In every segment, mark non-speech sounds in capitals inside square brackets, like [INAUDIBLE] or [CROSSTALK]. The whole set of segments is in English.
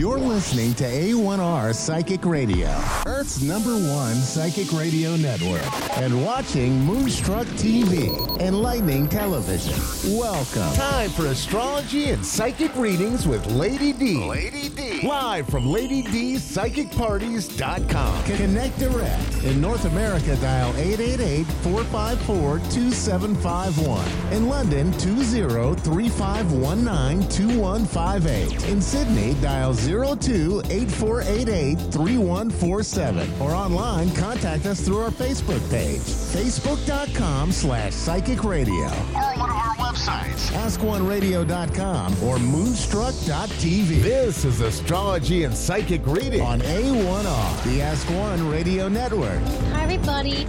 You're listening to A1R Psychic Radio, Earth's number one psychic radio network, and watching Moonstruck TV, and Lightning Television. Welcome. Time for astrology and psychic readings with Lady D. Lady D. Live from Lady D's PsychicParties.com. Connect direct. In North America, dial 888 454 2751. In London, 20 3519 2158. In Sydney, dial 02 8488 3147. Or online, contact us through our Facebook page, facebook.com slash psychic radio. Or one of our websites, askoneradio.com or moonstruck.tv. This is Astrology and Psychic Reading on A1R, the Ask One Radio Network. Hi, everybody.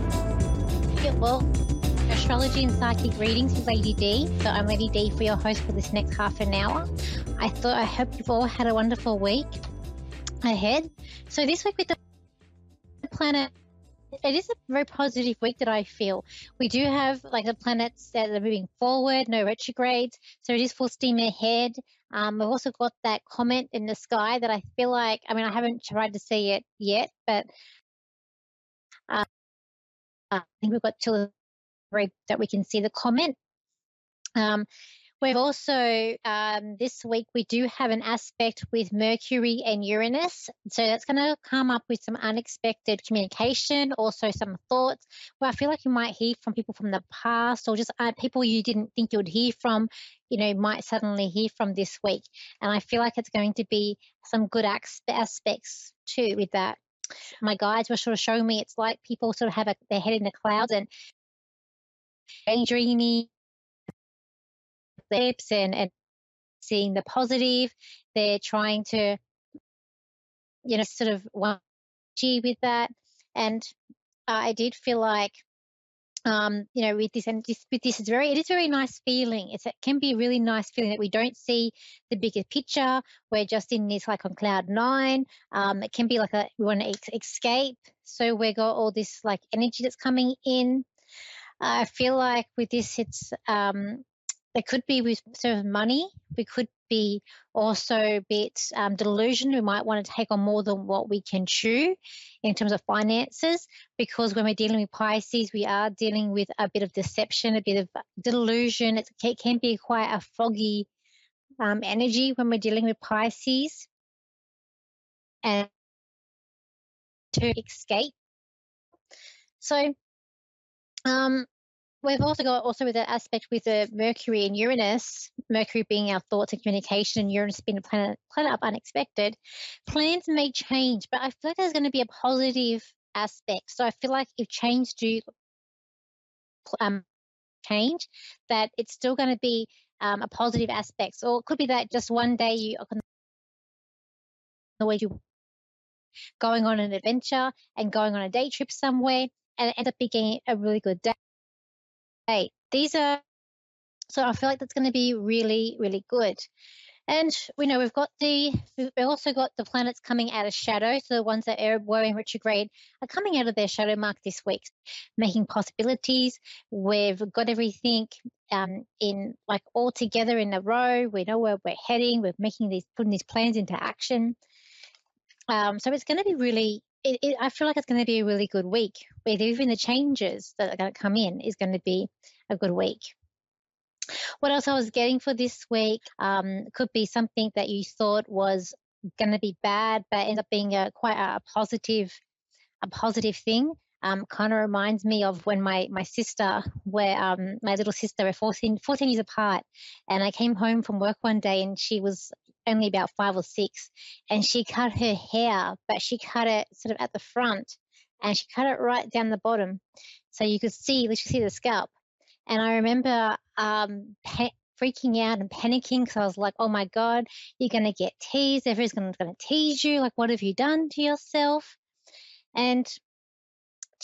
Yeah, well, astrology and psychic readings with Lady D. So I'm Lady D for your host for this next half an hour. I thought I hope you've all had a wonderful week ahead. So this week with the planet it is a very positive week that I feel. We do have like the planets that are moving forward, no retrogrades, so it is full steam ahead. Um, we've also got that comet in the sky that I feel like, I mean, I haven't tried to see it yet, but uh, I think we've got till that we can see the comment. Um, We've also, um, this week, we do have an aspect with Mercury and Uranus. So that's going to come up with some unexpected communication, also some thoughts where I feel like you might hear from people from the past or just uh, people you didn't think you would hear from, you know, might suddenly hear from this week. And I feel like it's going to be some good aspects too with that. My guides were sort of showing me it's like people sort of have a, their head in the clouds and daydreamy lips and, and seeing the positive. They're trying to, you know, sort of G with that. And I did feel like, um, you know, with this and this, with this, it's very, it is a very nice feeling. It's, it can be a really nice feeling that we don't see the bigger picture. We're just in this like on cloud nine. Um, it can be like a, we want to escape. So we got all this like energy that's coming in. I feel like with this, it's um, there could be with sort of money. We could be also a bit um, delusion. We might want to take on more than what we can chew in terms of finances, because when we're dealing with Pisces, we are dealing with a bit of deception, a bit of delusion. It can be quite a foggy um, energy when we're dealing with Pisces, and to escape. So, um, We've also got also with that aspect with the Mercury and Uranus, Mercury being our thoughts and communication, and Uranus being a planet planet up unexpected. Plans may change, but I feel like there's going to be a positive aspect. So I feel like if change do um, change, that it's still going to be um, a positive aspect. Or it could be that just one day you the way you going on an adventure and going on a day trip somewhere and it ends up being a really good day. These are, so I feel like that's going to be really, really good. And we know we've got the, we've also got the planets coming out of shadow. So the ones that are, were in retrograde are coming out of their shadow mark this week, making possibilities. We've got everything um, in like all together in a row. We know where we're heading. We're making these, putting these plans into action. Um, so it's going to be really it, it, I feel like it's going to be a really good week. With even the changes that are going to come in is going to be a good week. What else I was getting for this week um, could be something that you thought was going to be bad, but ends up being a quite a positive, a positive thing. Um, kind of reminds me of when my my sister, where um, my little sister, we're 14, 14 years apart, and I came home from work one day and she was only about five or six, and she cut her hair, but she cut it sort of at the front, and she cut it right down the bottom, so you could see, you see the scalp. And I remember um, freaking out and panicking because I was like, "Oh my god, you're gonna get teased. Everyone's gonna, gonna tease you. Like, what have you done to yourself?" And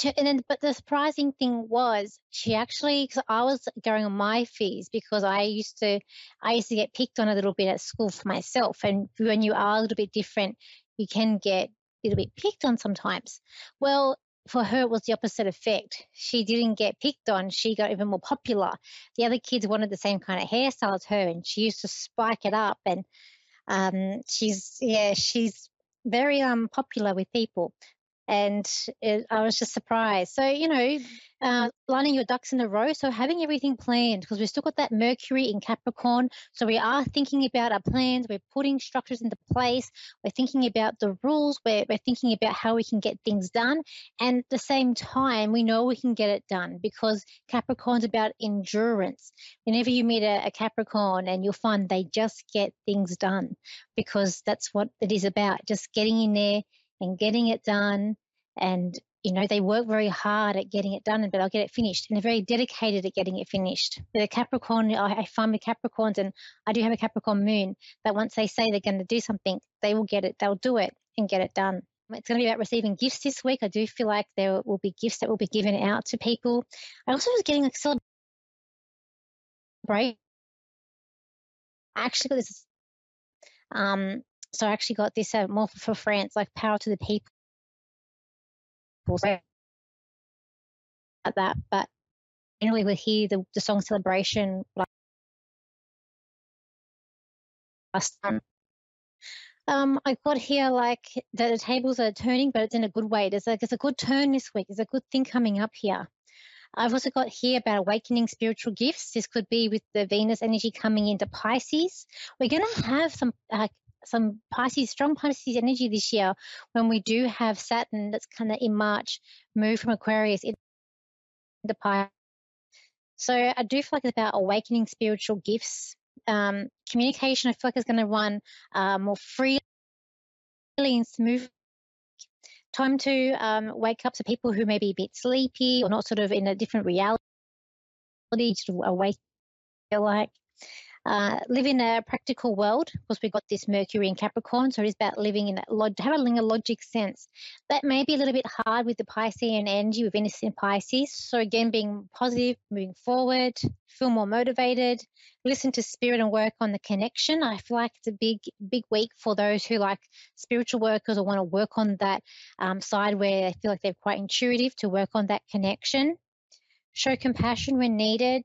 and then, but the surprising thing was she actually, because I was going on my fees because I used to, I used to get picked on a little bit at school for myself. And when you are a little bit different, you can get a little bit picked on sometimes. Well, for her, it was the opposite effect. She didn't get picked on. She got even more popular. The other kids wanted the same kind of hairstyle as her, and she used to spike it up. And Um, she's yeah, she's very um popular with people and it, I was just surprised. So, you know, uh, lining your ducks in a row. So, having everything planned because we've still got that Mercury in Capricorn. So, we are thinking about our plans. We're putting structures into place. We're thinking about the rules. We're, we're thinking about how we can get things done. And at the same time, we know we can get it done because Capricorn's about endurance. Whenever you meet a, a Capricorn, and you'll find they just get things done because that's what it is about just getting in there and getting it done. And, you know, they work very hard at getting it done, but I'll get it finished. And they're very dedicated at getting it finished. The Capricorn, I find with Capricorns, and I do have a Capricorn moon, that once they say they're going to do something, they will get it, they'll do it and get it done. It's going to be about receiving gifts this week. I do feel like there will be gifts that will be given out to people. I also was getting a celebration. I actually got this um, so I actually got this uh, more for France, like Power to the People. At that, but generally we hear the, the song Celebration like last time. Um, I got here like the, the tables are turning, but it's in a good way. There's like it's a good turn this week. There's a good thing coming up here. I've also got here about awakening spiritual gifts. This could be with the Venus energy coming into Pisces. We're going to have some uh, some Pisces, strong Pisces energy this year when we do have Saturn that's kind of in March move from Aquarius into Pisces. So I do feel like it's about awakening spiritual gifts. Um, communication, I feel like is going to run uh, more freely and smooth. Time to um, wake up to people who may be a bit sleepy or not sort of in a different reality, sort of awake, feel like. Uh, live in a practical world because we've got this Mercury in Capricorn, so it is about living in a log- having a logic sense. That may be a little bit hard with the Piscean energy with Venus in Pisces. So again, being positive, moving forward, feel more motivated, listen to spirit and work on the connection. I feel like it's a big, big week for those who like spiritual workers or want to work on that um, side where they feel like they're quite intuitive to work on that connection. Show compassion when needed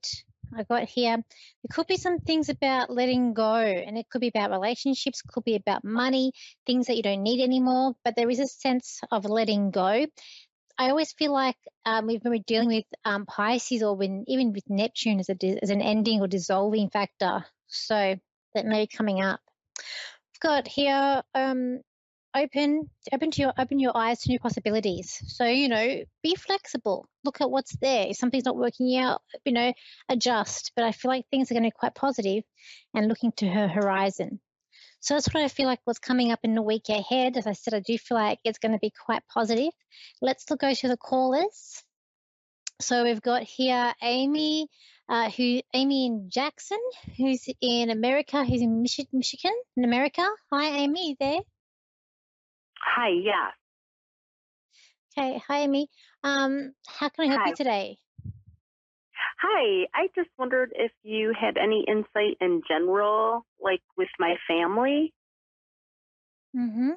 I got here. There could be some things about letting go, and it could be about relationships, could be about money, things that you don't need anymore. But there is a sense of letting go. I always feel like um, when we're dealing with um, Pisces or when even with Neptune as, a, as an ending or dissolving factor. So that may be coming up. I've got here um, open open to your open your eyes to new possibilities. So you know be flexible. Look at what's there. If something's not working out you know adjust. But i feel like things are going to be quite positive and looking to her horizon. So that's what i feel like what's coming up in the week ahead. As i said i do feel like it's going to be quite positive. Let's go to the callers. So we've got here amy uh, who Amy in Jackson, who's in America, who's in Michi- Michigan, in America. Hi, Amy, there? Hi, yeah. Okay, hi, Amy. Um, how can I help Hi. you today? Hi, I just wondered if you had any insight in general, like with my family. Mm-hmm.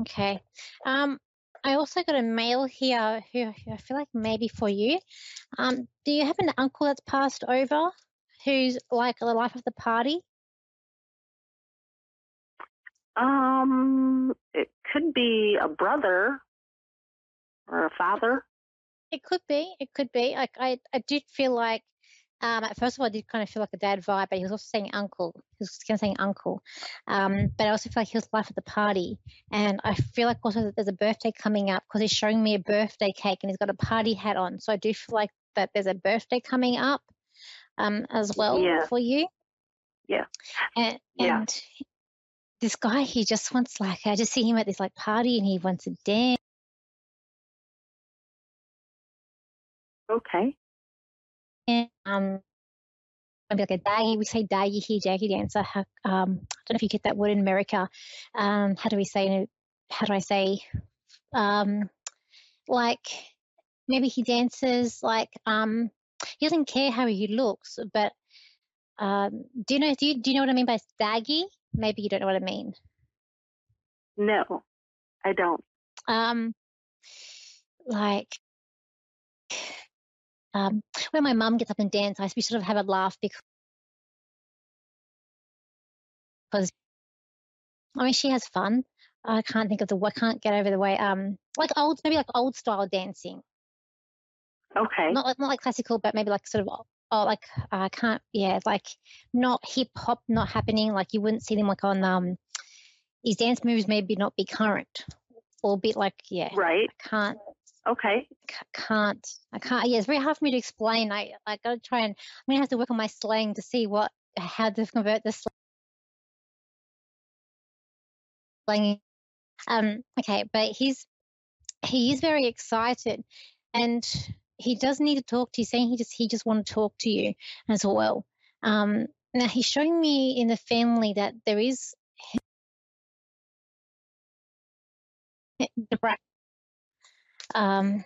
Okay. Um, I also got a mail here who, who I feel like maybe for you. Um, do you have an uncle that's passed over who's like the life of the party? Um, it could be a brother or a father. It could be. It could be. Like I, I did feel like um, at first of all, I did kind of feel like a dad vibe, but he was also saying uncle. He was kind of saying uncle. Um, but I also feel like he was life of the party. And I feel like also that there's a birthday coming up because he's showing me a birthday cake and he's got a party hat on. So I do feel like that there's a birthday coming up um, as well Yeah. for you. Yeah. And, Yeah. This guy, he just wants like, I just see him at this like party and he wants to dance. Okay. And um, maybe like a daggy. We say daggy here, jaggy dancer. How, um, I don't know if you get that word in America. Um, how do we say? How do I say? Um, like maybe he dances like um, he doesn't care how he looks, but um, do you know? Do you do you know what I mean by daggy? Maybe you don't know what I mean. No, I don't. Um, like um, when my mum gets up and dances, we sort of have a laugh because because I mean she has fun. I can't think of the I can't get over the way um like old maybe like old style dancing. Okay. Not like not like classical, but maybe like sort of oh like I can't yeah like not hip hop not happening like you wouldn't see them like on um his dance moves maybe not be current or a bit like yeah Right. I can't Okay. ca- can't I can't yeah it's very hard for me to explain I I gotta try and I'm gonna have to work on my slang to see what how to convert the slang um okay but he's he is very excited and he does need to talk to you saying he just he just want to talk to you as well um now he's showing me in the family that there is the um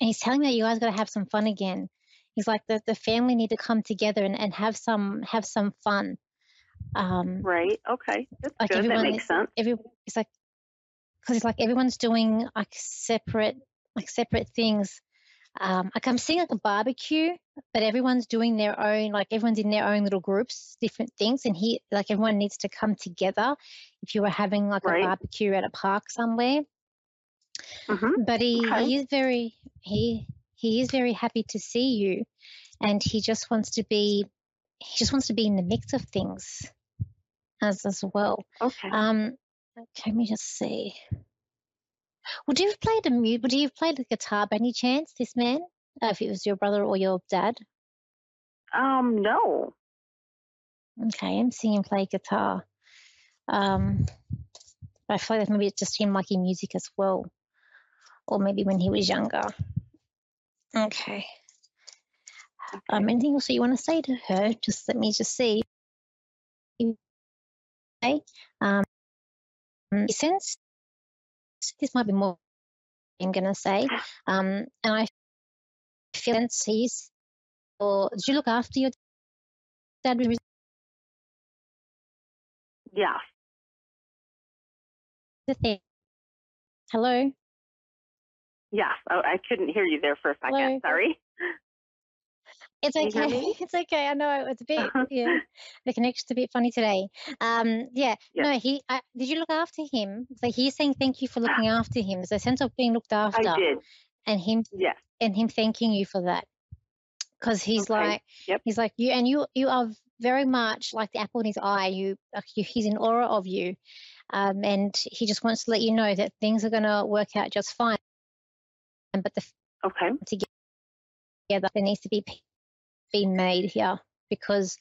and he's telling me that you guys got to have some fun again he's like the, the family need to come together and, and have some have some fun um Right. Okay. That's like good. That makes sense. every it's like because it's like everyone's doing like separate like separate things um like i'm seeing like a barbecue but everyone's doing their own like everyone's in their own little groups different things and he like everyone needs to come together if you were having like Right. a barbecue at a park somewhere hmm but he, Okay. he is very he he is very happy to see you and he just wants to be he just wants to be in the mix of things as as well Okay. um, okay, let me just see. Would you have played a mute? Would you have played the guitar by any chance? This man, uh, if it was your brother or your dad? um. No. Okay, I'm seeing him play guitar. Um, I feel like maybe it's just him liking music as well, or maybe when he was younger. Okay. Um, anything else you want to say to her? Just let me just see. Okay. Um, since this might be more I'm gonna say. Um, and I feel since he's or did you look after your dad? Yeah. the thing? Hello. Yeah. Oh, I couldn't hear you there for a second. Hello? Sorry. It's Can you hear okay. [LAUGHS] It's okay. I know it's a bit yeah. The connection's a bit funny today. Um, yeah. Yeah. No, he. I, did you look after him? So he's saying thank you for [SIGHS] looking after him. There's a sense of being looked after, I did. and him Yes. and him thanking you for that. Because he's Okay. like, Yep. he's like you, and you, you are very much like the apple in his eye. You, like you he's in awe of you, um, and he just wants to let you know that things are going to work out just fine. And but the Okay. together there needs to be being made here because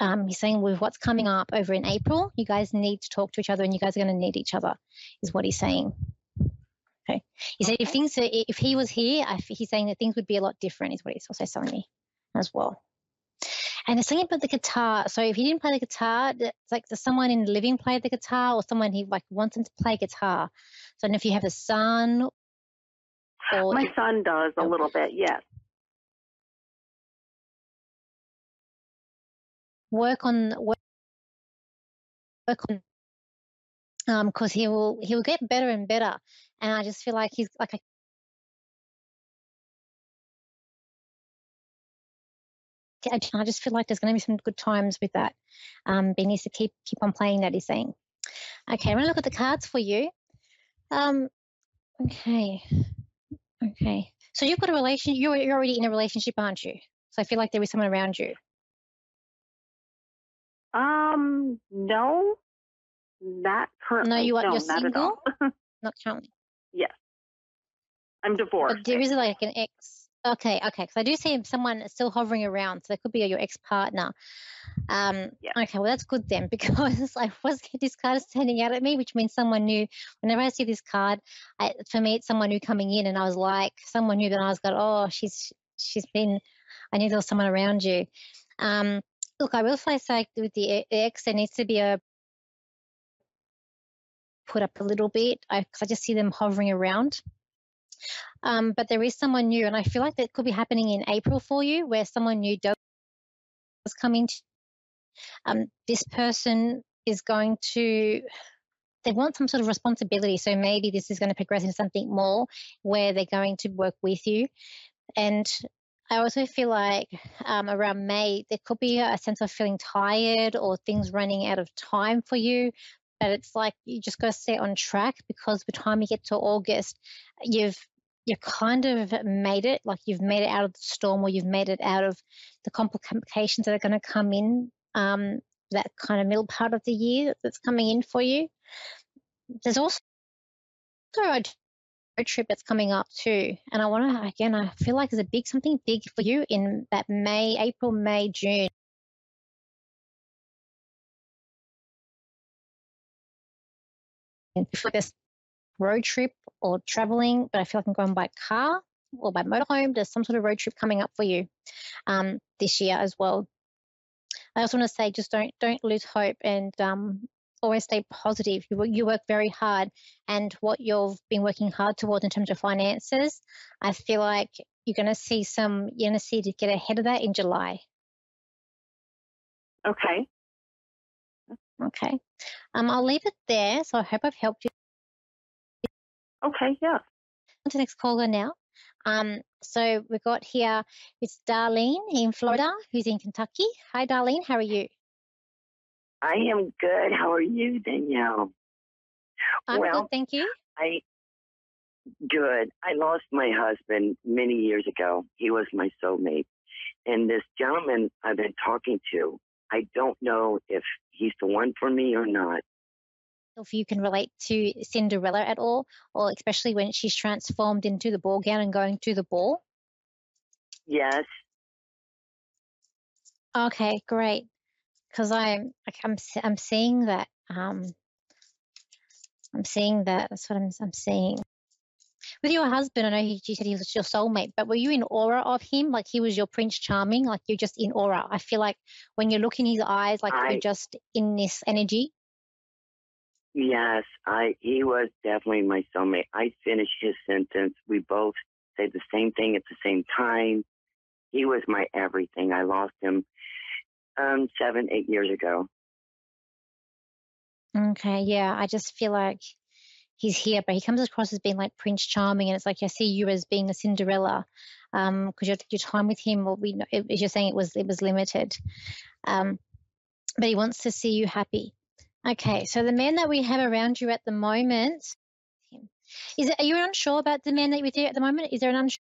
um, he's saying with what's coming up over in April, you guys need to talk to each other and you guys are going to need each other, is what he's saying. Okay. He said if things, if he was here, I, he's saying that things would be a lot different, is what he's also telling me as well. And the thing about the guitar, so if he didn't play the guitar, it's like does someone in the living play the guitar or someone he like wants him to play guitar? So I don't know if you have a son or My son does a little bit. Yes. Work on work, work on um because he will he will get better and better and i just feel like he's like I I just feel like there's going to be some good times with that. Um, but he needs to keep keep on playing that. He's saying. Okay, I'm going to look at the cards for you. Um, okay, okay. So you've got a relation. You're you're already in a relationship, aren't you? So I feel like there is someone around you. Um. No. Not currently. No, you are- no, you're not at all. [LAUGHS] Not currently. yes. I'm divorced. But there is like an ex. Okay, okay. Because I do see someone still hovering around, so that could be your ex partner. Um, Yeah. Okay, well that's good then [LAUGHS] because I was this card is standing out at me, which means someone new. Whenever I see this card, I, for me it's someone new coming in, and I was like someone new. Then I was like, oh, she's she's been. I knew there was someone around you. Um, look, I will say, say with the X, there needs to be a put up a little bit. I, I just see them hovering around. Um, but there is someone new, and I feel like that could be happening in April for you, where someone new does come into. Um, this person is going to. They want some sort of responsibility, so maybe this is going to progress into something more, where they're going to work with you, and I also feel like um, around May, there could be a sense of feeling tired or things running out of time for you. But it's like you just got to stay on track because by the time you get to August, you've you kind of made it, like you've made it out of the storm or you've made it out of the complications that are going to come in um, that kind of middle part of the year that's coming in for you. There's also road trip that's coming up too. And I want to, again, I feel like there's a big, something big for you in that May, April, May, June. For this road trip or traveling, but I feel like I'm going by car or by motorhome. There's some sort of road trip coming up for you um, this year as well. I also want to say, just don't don't lose hope and um, always stay positive. You you work very hard, and what you've been working hard towards in terms of finances, I feel like you're going to see some. You're going to see to get ahead of that in July. Okay. Okay. Um, I'll leave it there. So I hope I've helped you. Okay. Yeah. On to the next caller now. Um, so we've got here it's Darlene in Florida, who's in Kentucky. Hi, Darlene. How are you? I am good. How are you, Danielle? I'm well, good, thank you. I good. I lost my husband many years ago. He was my soulmate. And this gentleman I've been talking to, I don't know if he's the one for me or not. If you can relate to Cinderella at all, or especially when she's transformed into the ball gown and going to the ball. Yes. Okay, great. Because I'm like I'm I'm seeing that um I'm seeing that that's what I'm I'm seeing. With your husband, I know he, you said he was your soulmate, but were you in aura of him? Like he was your Prince Charming? Like you're just in aura? I feel like when you look in his eyes, like I- you're just in this energy. Yes, I he was definitely my soulmate. I finished his sentence. We both said the same thing at the same time. He was my everything. I lost him um seven, eight years ago. Okay, yeah, I just feel like he's here, but he comes across as being like Prince Charming, and it's like I see you as being the Cinderella, um, because your your time with him, will be, as you're saying, it was it was limited, um, but he wants to see you happy. Okay, so the man that we have around you at the moment, is it? Are you unsure about the man that you're with you at the moment? Is there an unsure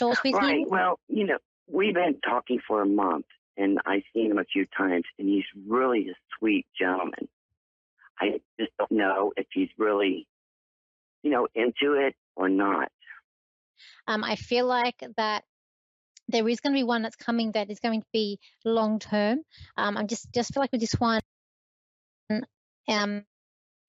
[LAUGHS] with right. him? Well, you know, we've been talking for a month and I've seen him a few times and he's really a sweet gentleman. I just don't know if he's really, you know, into it or not. Um, I feel like that there is going to be one that's coming that is going to be long term. Um, I'm just just feel like with this one, um,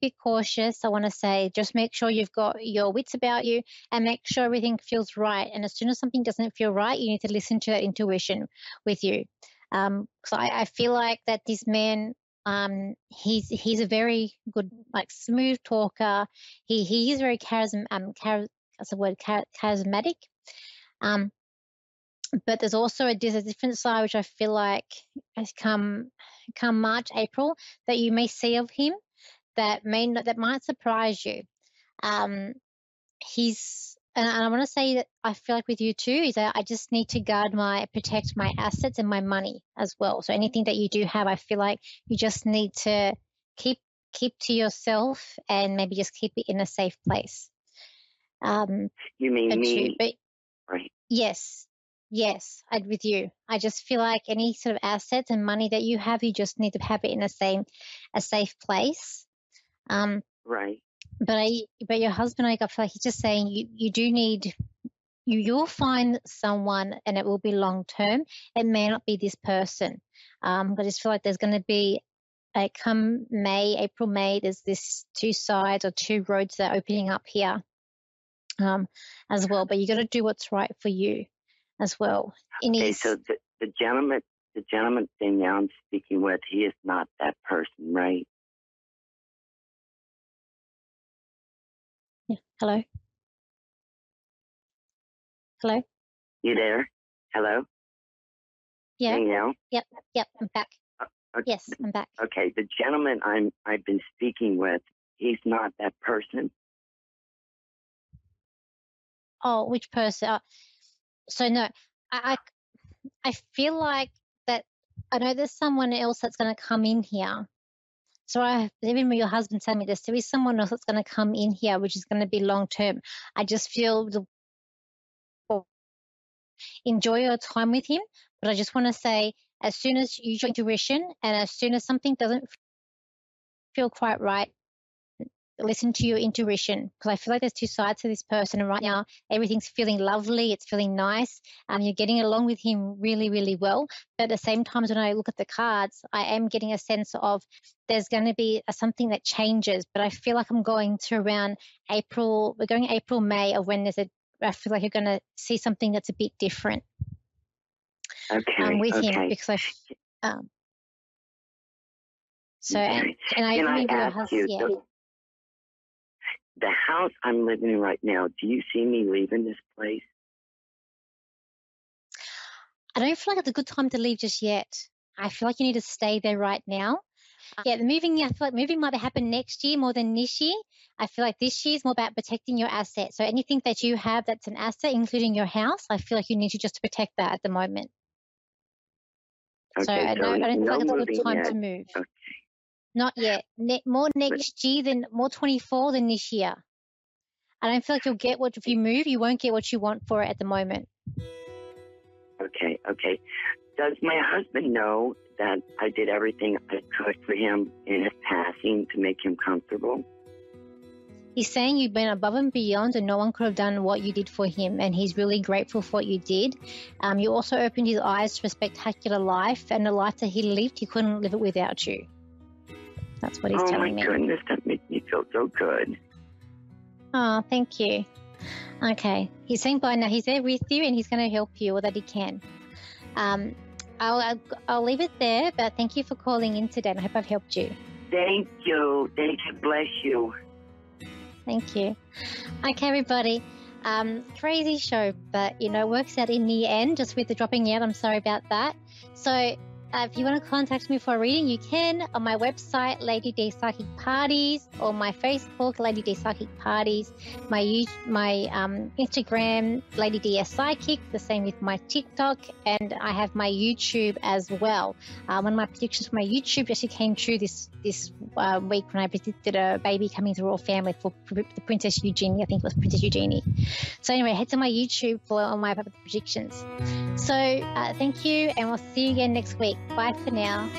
be cautious. I want to say just make sure you've got your wits about you and make sure everything feels right. And as soon as something doesn't feel right, you need to listen to that intuition with you. Um, so I, I feel like that this man um, he's he's a very good like smooth talker. He he is very charism um char- that's the word char- charismatic. Um, but there's also a there's a different side which I feel like has come come March April that you may see of him that may not, that might surprise you. Um, he's and, I want to say that I feel like with you too is that I just need to guard my protect my assets and my money as well. So anything that you do have, I feel like you just need to keep keep to yourself and maybe just keep it in a safe place. Um, You mean but, you, me? but Right. yes, yes, I'd with you. I just feel like any sort of assets and money that you have, you just need to have it in a same a safe place. Um, Right. But I, but your husband, I feel like he's just saying you, you do need, you, you'll find someone and it will be long term. It may not be this person. Um, I just feel like there's going to be, like come May, April, May, there's this two sides or two roads that are opening up here, um, as well. But you got to do what's right for you as well. Okay, so the, the gentleman, the gentleman thing now I'm speaking with, he is not that person, right? Yeah, hello, hello, You there? Hello? yeah, Danielle? yep, Yep. I'm back. Okay. Yes, I'm back. Okay, the gentleman I'm I've been speaking with, he's not that person. Oh, which person? Uh, so no, I, I, I feel like that I know there's someone else that's going to come in here. So I, even when your husband telling me this, there is someone else that's going to come in here, which is going to be long term. I just feel the enjoy your time with him. But I just want to say, as soon as you your intuition and as soon as something doesn't feel quite right, listen to your intuition because I feel like there's two sides to this person. And right now, everything's feeling lovely, it's feeling nice, and um, you're getting along with him really, really well. But at the same time, when I look at the cards, I am getting a sense of there's going to be a, something that changes. But I feel like I'm going to around April, we're going April, May of when there's a, I feel like you're going to see something that's a bit different. Okay. Um, with okay. him because I, um, so, and, and I Can I even ask you, yeah. The, house I'm living in right now, do you see me leaving this place? I don't feel like it's a good time to leave just yet. I feel like you need to stay there right now. Yeah, the moving, I feel like moving might happen next year more than this year. I feel like this year is more about protecting your assets. So anything that you have that's an asset, including your house, I feel like you need to just protect that at the moment. Okay, so I don't, I don't feel no like it's a good time yet. to move. Okay. Not yet. Ne- more next year than more 24 than this year. I don't feel like you'll get what if you move, you won't get what you want for it at the moment. Okay, okay. Does my husband know that I did everything I could for him in his passing to make him comfortable? He's saying you've been above and beyond, and no one could have done what you did for him, and he's really grateful for what you did. Um, you also opened his eyes to a spectacular life, and a life that he lived, he couldn't live it without you. That's what he's oh telling my goodness, that makes me feel so good. Oh, thank you. Okay, he's saying bye now. He's there with you, and he's going to help you all that he can. Um, I'll, I'll I'll leave it there, but thank you for calling in today, and I hope I've helped you. Thank you. Thank you. Bless you. Thank you. Okay, everybody. Um, crazy show, but you know, works out in the end. Just with the dropping out, I'm sorry about that. So uh, if you want to contact me for a reading, you can on my website, Lady D Psychic Parties, or my Facebook, Lady D Psychic Parties, my my um, Instagram, Lady DS Psychic, the same with my TikTok, and I have my YouTube as well. Uh, one of my predictions for my YouTube actually came true this this uh, week when I predicted a baby coming the royal family for the Princess Eugenie. I think it was Princess Eugenie. So anyway, head to my YouTube for all my predictions. So uh, thank you, and we'll see you again next week. Bye for now.